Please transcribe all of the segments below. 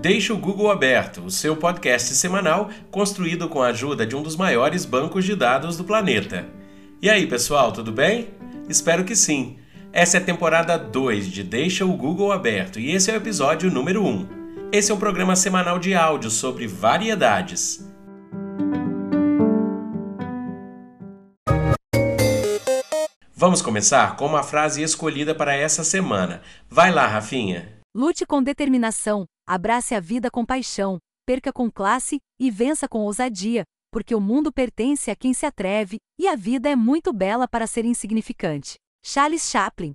Deixe o Google aberto, o seu podcast semanal construído com a ajuda de um dos maiores bancos de dados do planeta. E aí, pessoal, tudo bem? Espero que sim. Essa é a temporada 2 de Deixa o Google aberto e esse é o episódio número 1. Esse é um programa semanal de áudio sobre variedades. Vamos começar com uma frase escolhida para essa semana. Vai lá, Rafinha. Lute com determinação, abrace a vida com paixão, perca com classe e vença com ousadia, porque o mundo pertence a quem se atreve e a vida é muito bela para ser insignificante. Charles Chaplin.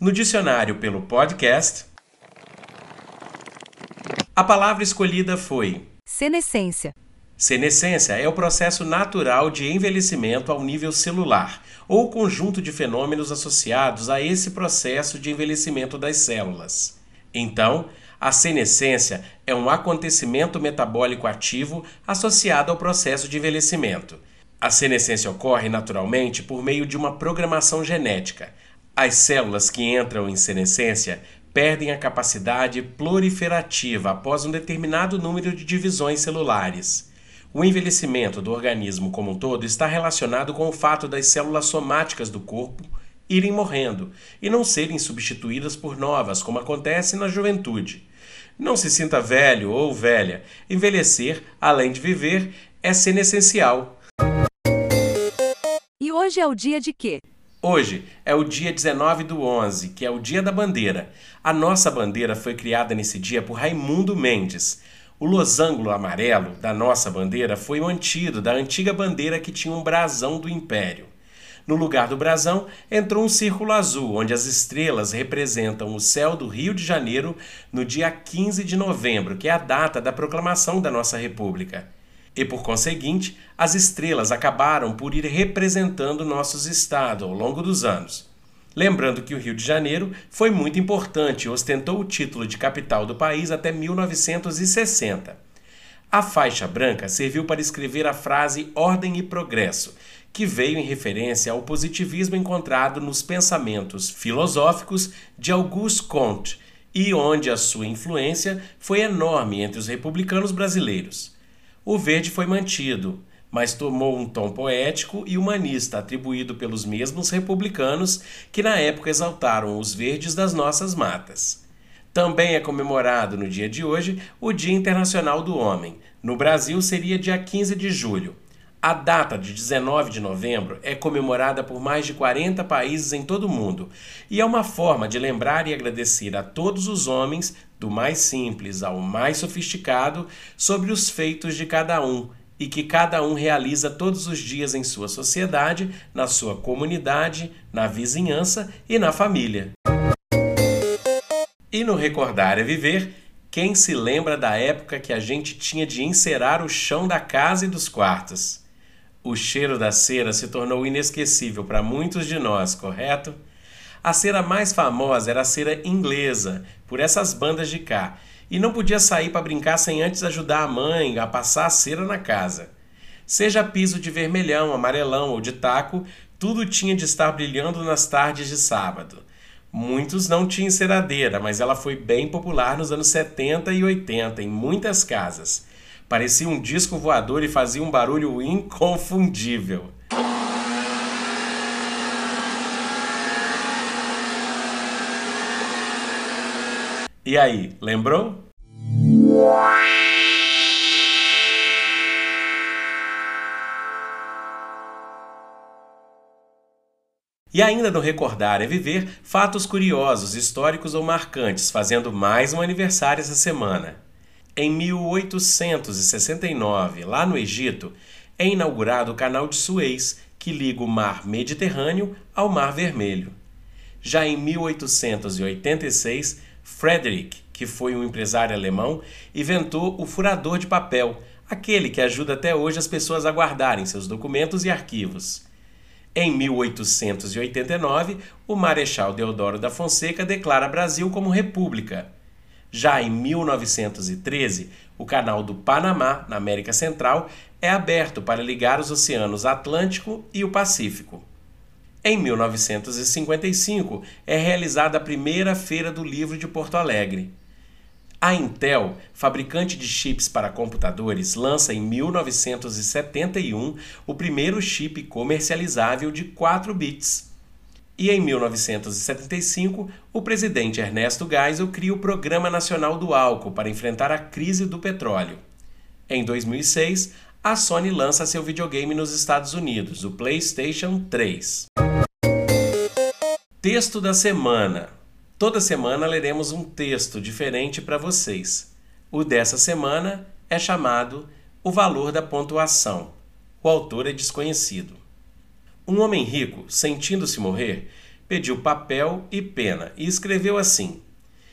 No dicionário pelo podcast, a palavra escolhida foi senescência. Senescência é o processo natural de envelhecimento ao nível celular, ou conjunto de fenômenos associados a esse processo de envelhecimento das células. Então, a senescência é um acontecimento metabólico ativo associado ao processo de envelhecimento. A senescência ocorre naturalmente por meio de uma programação genética. As células que entram em senescência perdem a capacidade proliferativa após um determinado número de divisões celulares. O envelhecimento do organismo como um todo está relacionado com o fato das células somáticas do corpo irem morrendo e não serem substituídas por novas, como acontece na juventude. Não se sinta velho ou velha. Envelhecer, além de viver, é sendo essencial. E hoje é o dia de quê? Hoje é o dia 19 do 11, que é o dia da bandeira. A nossa bandeira foi criada nesse dia por Raimundo Mendes. O losango amarelo da nossa bandeira foi mantido da antiga bandeira que tinha um brasão do Império. No lugar do brasão entrou um círculo azul, onde as estrelas representam o céu do Rio de Janeiro no dia 15 de novembro, que é a data da proclamação da nossa República. E por conseguinte, as estrelas acabaram por ir representando nossos estados ao longo dos anos. Lembrando que o Rio de Janeiro foi muito importante e ostentou o título de capital do país até 1960. A faixa branca serviu para escrever a frase ordem e progresso, que veio em referência ao positivismo encontrado nos pensamentos filosóficos de Auguste Comte e onde a sua influência foi enorme entre os republicanos brasileiros. O verde foi mantido, mas tomou um tom poético e humanista atribuído pelos mesmos republicanos que na época exaltaram os verdes das nossas matas. Também é comemorado no dia de hoje o Dia Internacional do Homem. No Brasil seria dia 15 de julho. A data de 19 de novembro é comemorada por mais de 40 países em todo o mundo e é uma forma de lembrar e agradecer a todos os homens, do mais simples ao mais sofisticado, sobre os feitos de cada um e que cada um realiza todos os dias em sua sociedade, na sua comunidade, na vizinhança e na família. E no Recordar é Viver, quem se lembra da época que a gente tinha de encerar o chão da casa e dos quartos? O cheiro da cera se tornou inesquecível para muitos de nós, correto? A cera mais famosa era a cera inglesa, por essas bandas de cá, e não podia sair para brincar sem antes ajudar a mãe a passar a cera na casa. Seja piso de vermelhão, amarelão ou de taco, tudo tinha de estar brilhando nas tardes de sábado. Muitos não tinham enceradeira, mas ela foi bem popular nos anos 70 e 80 em muitas casas. Parecia um disco voador e fazia um barulho inconfundível. E aí, lembrou? E ainda no Recordar é Viver, fatos curiosos, históricos ou marcantes, fazendo mais um aniversário essa semana. Em 1869, lá no Egito, é inaugurado o Canal de Suez, que liga o Mar Mediterrâneo ao Mar Vermelho. Já em 1886, Frederick, que foi um empresário alemão, inventou o furador de papel, aquele que ajuda até hoje as pessoas a guardarem seus documentos e arquivos. Em 1889, o Marechal Deodoro da Fonseca declara Brasil como república. Já em 1913, o Canal do Panamá, na América Central, é aberto para ligar os oceanos Atlântico e o Pacífico. Em 1955 é realizada a primeira Feira do Livro de Porto Alegre. A Intel, fabricante de chips para computadores, lança em 1971 o primeiro chip comercializável de 4 bits. E em 1975, o presidente Ernesto Geisel cria o Programa Nacional do Álcool para enfrentar a crise do petróleo. Em 2006, a Sony lança seu videogame nos Estados Unidos, o PlayStation 3. Texto da semana. Toda semana leremos um texto diferente para vocês. O dessa semana é chamado O Valor da Pontuação. O autor é desconhecido. Um homem rico, sentindo-se morrer, pediu papel e pena e escreveu assim: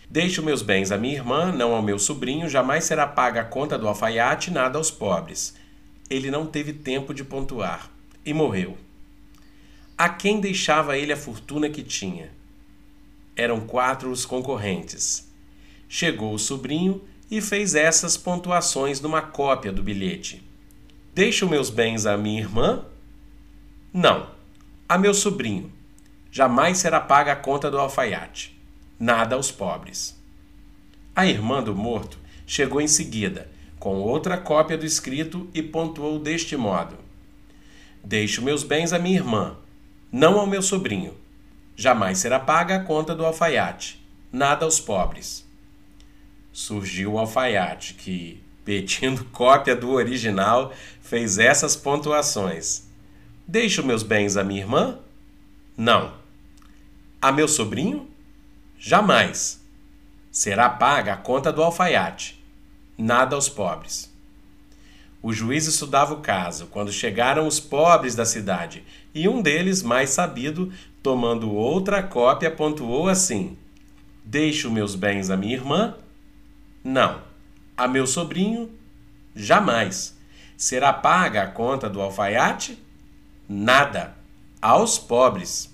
Deixo meus bens à minha irmã, não ao meu sobrinho, jamais será paga a conta do alfaiate, nada aos pobres. Ele não teve tempo de pontuar e morreu. A quem deixava ele a fortuna que tinha? Eram quatro os concorrentes. Chegou o sobrinho e fez essas pontuações numa cópia do bilhete. Deixo meus bens à minha irmã? Não. A meu sobrinho. Jamais será paga a conta do alfaiate. Nada aos pobres. A irmã do morto chegou em seguida, com outra cópia do escrito e pontuou deste modo: Deixo meus bens à minha irmã, não ao meu sobrinho. Jamais será paga a conta do alfaiate, nada aos pobres. Surgiu o alfaiate, que, pedindo cópia do original, fez essas pontuações. Deixo meus bens à minha irmã? Não. A meu sobrinho? Jamais. Será paga a conta do alfaiate, nada aos pobres. O juiz estudava o caso quando chegaram os pobres da cidade, e um deles, mais sabido, tomando outra cópia, pontuou assim: Deixo meus bens à minha irmã? Não. A meu sobrinho? Jamais. Será paga a conta do alfaiate? Nada. Aos pobres.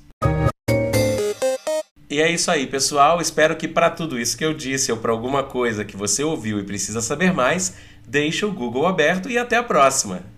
E é isso aí, pessoal. Espero que para tudo isso que eu disse ou para alguma coisa que você ouviu e precisa saber mais, deixe o Google aberto e até a próxima.